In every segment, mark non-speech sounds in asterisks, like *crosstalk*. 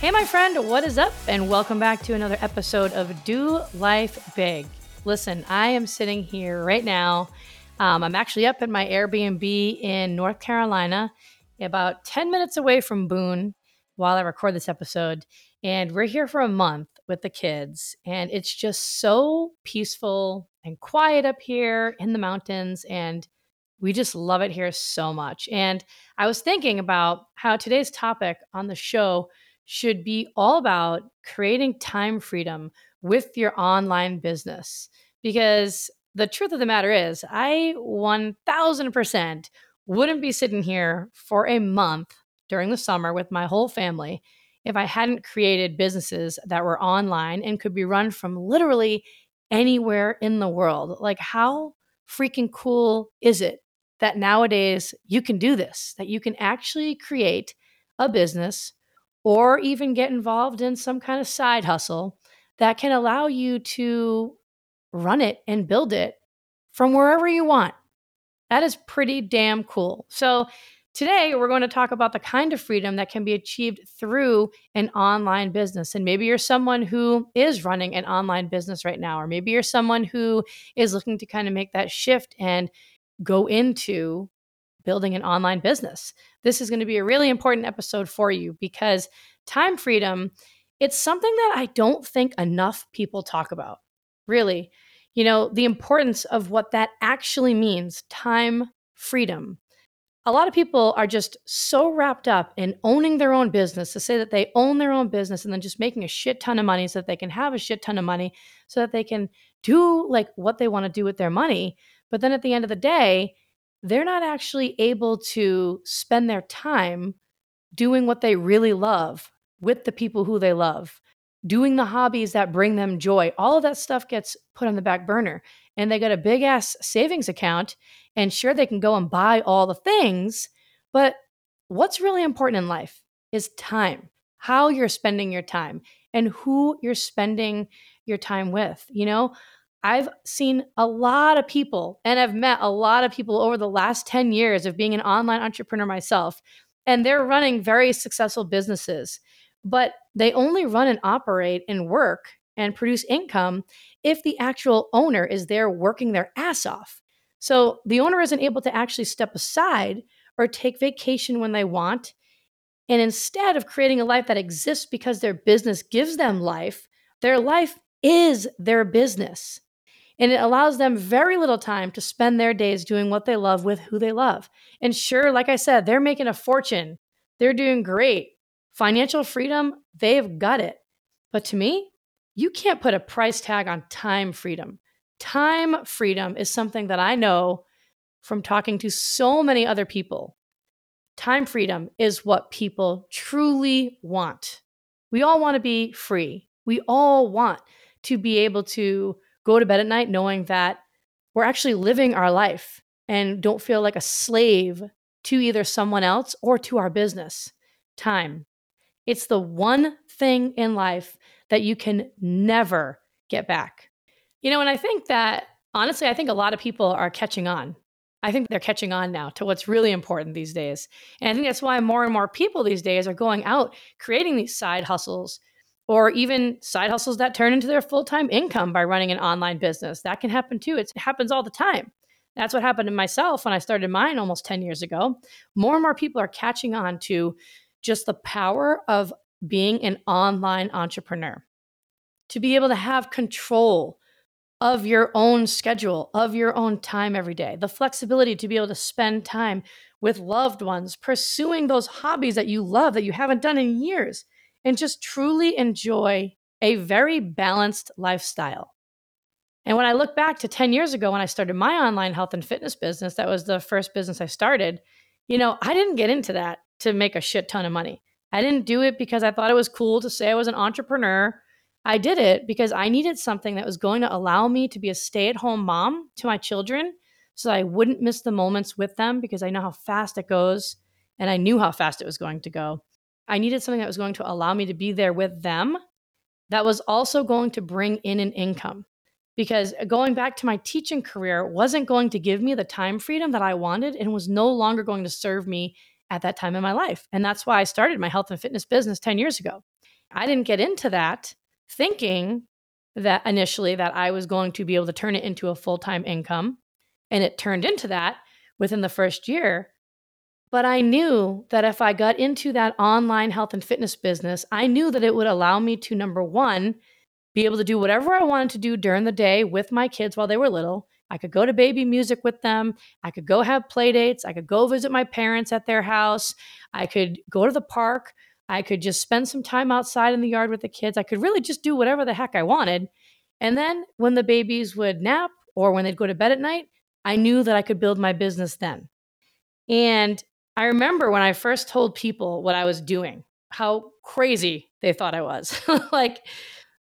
Hey, my friend, what is up? And welcome back to another episode of Do Life Big. Listen, I am sitting here right now. Um, I'm actually up at my Airbnb in North Carolina, about 10 minutes away from Boone while I record this episode. And we're here for a month with the kids. And it's just so peaceful and quiet up here in the mountains. And we just love it here so much. And I was thinking about how today's topic on the show should be all about creating time freedom with your online business. Because the truth of the matter is, I 1000% wouldn't be sitting here for a month during the summer with my whole family if I hadn't created businesses that were online and could be run from literally anywhere in the world. Like, how freaking cool is it that nowadays you can do this, that you can actually create a business or even get involved in some kind of side hustle that can allow you to run it and build it from wherever you want? That is pretty damn cool. So, Today, we're going to talk about the kind of freedom that can be achieved through an online business. And maybe you're someone who is running an online business right now, or maybe you're someone who is looking to kind of make that shift and go into building an online business. This is going to be a really important episode for you because time freedom, it's something that I don't think enough people talk about. Really, you know, the importance of what that actually means, time freedom a lot of people are just so wrapped up in owning their own business to say that they own their own business and then just making a shit ton of money so that they can have a shit ton of money so that they can do like what they want to do with their money. But then at the end of the day, they're not actually able to spend their time doing what they really love with the people who they love, doing the hobbies that bring them joy. All of that stuff gets put on the back burner. And they got a big ass savings account and sure, they can go and buy all the things, but what's really important in life is time, how you're spending your time and who you're spending your time with. You know, I've seen a lot of people and I've met a lot of people over the last 10 years of being an online entrepreneur myself, and they're running very successful businesses, but they only run and operate and work and produce income if the actual owner is there working their ass off. So the owner isn't able to actually step aside or take vacation when they want. And instead of creating a life that exists because their business gives them life, their life is their business. And it allows them very little time to spend their days doing what they love with who they love. And sure, like I said, they're making a fortune. They're doing great. Financial freedom, they've got it. But to me, you can't put a price tag on time freedom. Time freedom is something that I know from talking to so many other people. Time freedom is what people truly want. We all want to be free. We all want to be able to go to bed at night knowing that we're actually living our life and don't feel like a slave to either someone else or to our business. Time. It's the one thing in life that you can never get back. You know, and I think that honestly, I think a lot of people are catching on. I think they're catching on now to what's really important these days. And I think that's why more and more people these days are going out creating these side hustles or even side hustles that turn into their full time income by running an online business. That can happen too. It happens all the time. That's what happened to myself when I started mine almost 10 years ago. More and more people are catching on to just the power of being an online entrepreneur, to be able to have control of your own schedule, of your own time every day, the flexibility to be able to spend time with loved ones, pursuing those hobbies that you love that you haven't done in years, and just truly enjoy a very balanced lifestyle. And when I look back to 10 years ago when I started my online health and fitness business, that was the first business I started, you know, I didn't get into that to make a shit ton of money. I didn't do it because I thought it was cool to say I was an entrepreneur. I did it because I needed something that was going to allow me to be a stay at home mom to my children so I wouldn't miss the moments with them because I know how fast it goes and I knew how fast it was going to go. I needed something that was going to allow me to be there with them that was also going to bring in an income because going back to my teaching career wasn't going to give me the time freedom that I wanted and was no longer going to serve me at that time in my life. And that's why I started my health and fitness business 10 years ago. I didn't get into that thinking that initially that I was going to be able to turn it into a full-time income and it turned into that within the first year. But I knew that if I got into that online health and fitness business, I knew that it would allow me to number 1 be able to do whatever I wanted to do during the day with my kids while they were little I could go to baby music with them. I could go have play dates. I could go visit my parents at their house. I could go to the park. I could just spend some time outside in the yard with the kids. I could really just do whatever the heck I wanted. And then when the babies would nap or when they'd go to bed at night, I knew that I could build my business then. And I remember when I first told people what I was doing, how crazy they thought I was. *laughs* like,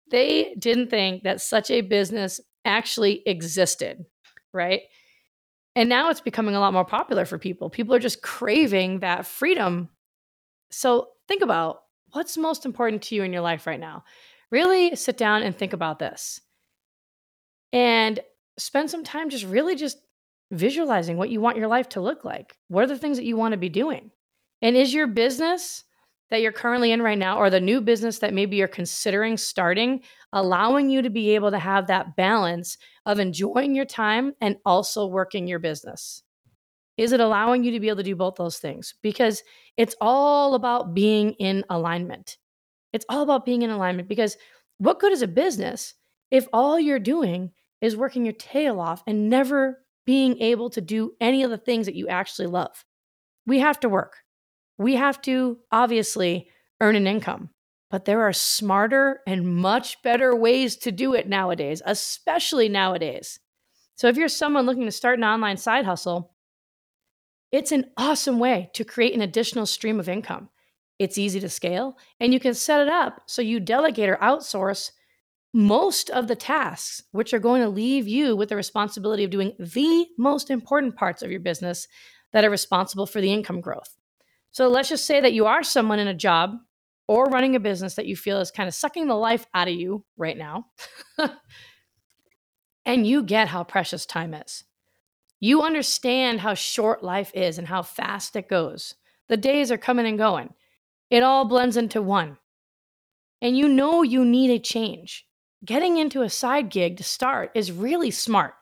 they didn't think that such a business actually existed right? And now it's becoming a lot more popular for people. People are just craving that freedom. So think about what's most important to you in your life right now. Really sit down and think about this. And spend some time just really just visualizing what you want your life to look like. What are the things that you want to be doing? And is your business that you're currently in right now or the new business that maybe you're considering starting allowing you to be able to have that balance of enjoying your time and also working your business is it allowing you to be able to do both those things because it's all about being in alignment it's all about being in alignment because what good is a business if all you're doing is working your tail off and never being able to do any of the things that you actually love we have to work we have to obviously earn an income, but there are smarter and much better ways to do it nowadays, especially nowadays. So if you're someone looking to start an online side hustle, it's an awesome way to create an additional stream of income. It's easy to scale, and you can set it up so you delegate or outsource most of the tasks, which are going to leave you with the responsibility of doing the most important parts of your business that are responsible for the income growth. So let's just say that you are someone in a job or running a business that you feel is kind of sucking the life out of you right now. *laughs* and you get how precious time is. You understand how short life is and how fast it goes. The days are coming and going. It all blends into one. And you know you need a change. Getting into a side gig to start is really smart.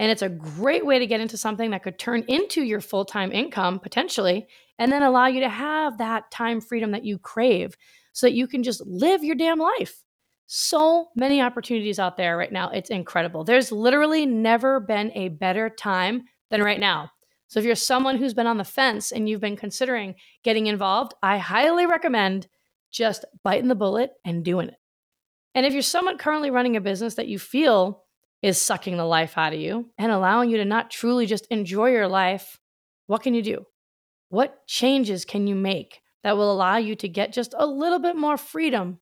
And it's a great way to get into something that could turn into your full time income potentially and then allow you to have that time freedom that you crave so that you can just live your damn life. So many opportunities out there right now. It's incredible. There's literally never been a better time than right now. So if you're someone who's been on the fence and you've been considering getting involved, I highly recommend just biting the bullet and doing it. And if you're someone currently running a business that you feel is sucking the life out of you and allowing you to not truly just enjoy your life, what can you do? What changes can you make that will allow you to get just a little bit more freedom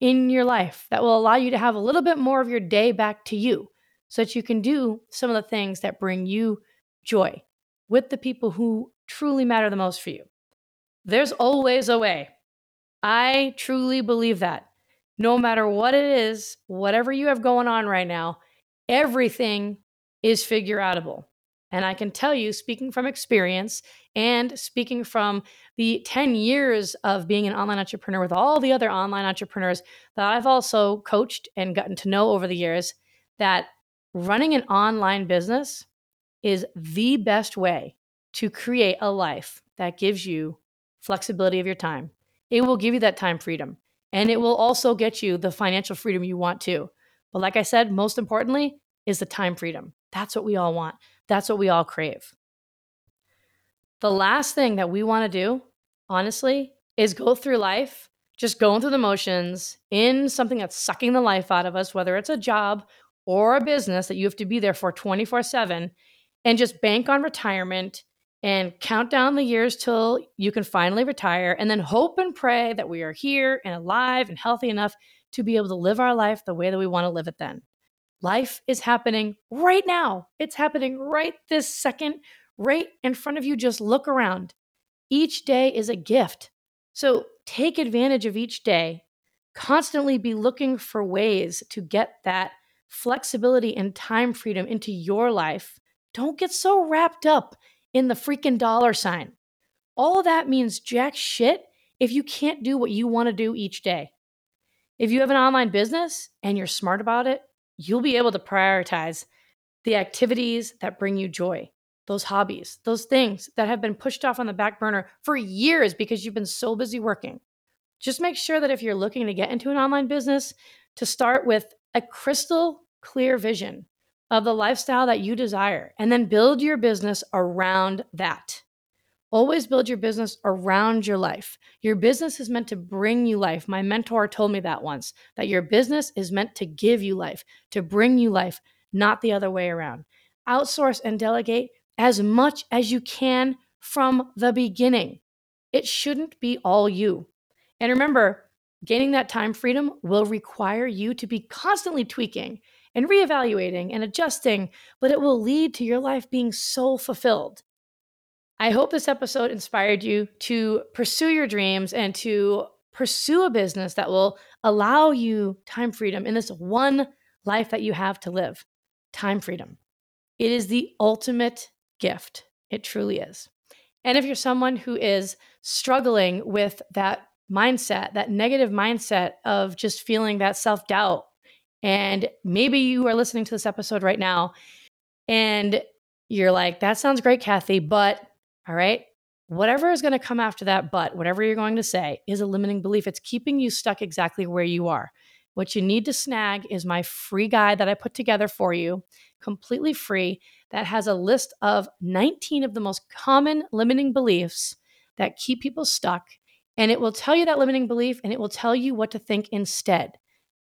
in your life, that will allow you to have a little bit more of your day back to you so that you can do some of the things that bring you joy with the people who truly matter the most for you? There's always a way. I truly believe that. No matter what it is, whatever you have going on right now, everything is figure outable. And I can tell you, speaking from experience and speaking from the 10 years of being an online entrepreneur with all the other online entrepreneurs that I've also coached and gotten to know over the years, that running an online business is the best way to create a life that gives you flexibility of your time. It will give you that time freedom. And it will also get you the financial freedom you want to. But like I said, most importantly is the time freedom. That's what we all want. That's what we all crave. The last thing that we want to do, honestly, is go through life just going through the motions in something that's sucking the life out of us, whether it's a job or a business that you have to be there for 24 7, and just bank on retirement and count down the years till you can finally retire, and then hope and pray that we are here and alive and healthy enough to be able to live our life the way that we want to live it then. Life is happening right now. It's happening right this second, right in front of you. Just look around. Each day is a gift. So take advantage of each day. Constantly be looking for ways to get that flexibility and time freedom into your life. Don't get so wrapped up in the freaking dollar sign. All of that means jack shit if you can't do what you want to do each day. If you have an online business and you're smart about it, you'll be able to prioritize the activities that bring you joy those hobbies, those things that have been pushed off on the back burner for years because you've been so busy working. Just make sure that if you're looking to get into an online business, to start with a crystal clear vision of the lifestyle that you desire and then build your business around that. Always build your business around your life. Your business is meant to bring you life. My mentor told me that once that your business is meant to give you life, to bring you life, not the other way around. Outsource and delegate as much as you can from the beginning. It shouldn't be all you. And remember, gaining that time freedom will require you to be constantly tweaking and reevaluating and adjusting, but it will lead to your life being so fulfilled. I hope this episode inspired you to pursue your dreams and to pursue a business that will allow you time freedom in this one life that you have to live. Time freedom. It is the ultimate gift. It truly is. And if you're someone who is struggling with that mindset, that negative mindset of just feeling that self doubt, and maybe you are listening to this episode right now and you're like, that sounds great, Kathy, but all right, whatever is going to come after that, but whatever you're going to say is a limiting belief. It's keeping you stuck exactly where you are. What you need to snag is my free guide that I put together for you, completely free, that has a list of 19 of the most common limiting beliefs that keep people stuck. And it will tell you that limiting belief and it will tell you what to think instead.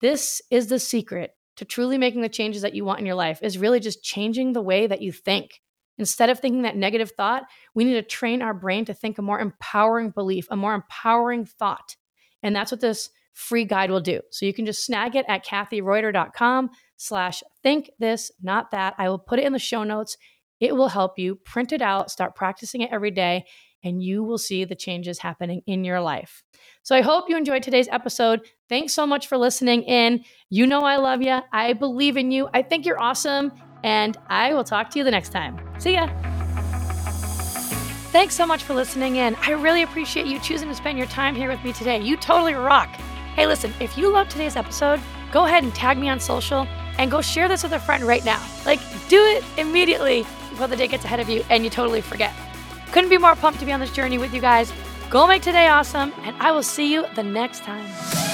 This is the secret to truly making the changes that you want in your life is really just changing the way that you think. Instead of thinking that negative thought, we need to train our brain to think a more empowering belief, a more empowering thought. And that's what this free guide will do. So you can just snag it at kathyreuter.com slash think this, not that. I will put it in the show notes. It will help you print it out, start practicing it every day, and you will see the changes happening in your life. So I hope you enjoyed today's episode. Thanks so much for listening in. You know I love you. I believe in you. I think you're awesome. And I will talk to you the next time. See ya. Thanks so much for listening in. I really appreciate you choosing to spend your time here with me today. You totally rock. Hey, listen, if you loved today's episode, go ahead and tag me on social and go share this with a friend right now. Like, do it immediately before the day gets ahead of you and you totally forget. Couldn't be more pumped to be on this journey with you guys. Go make today awesome, and I will see you the next time.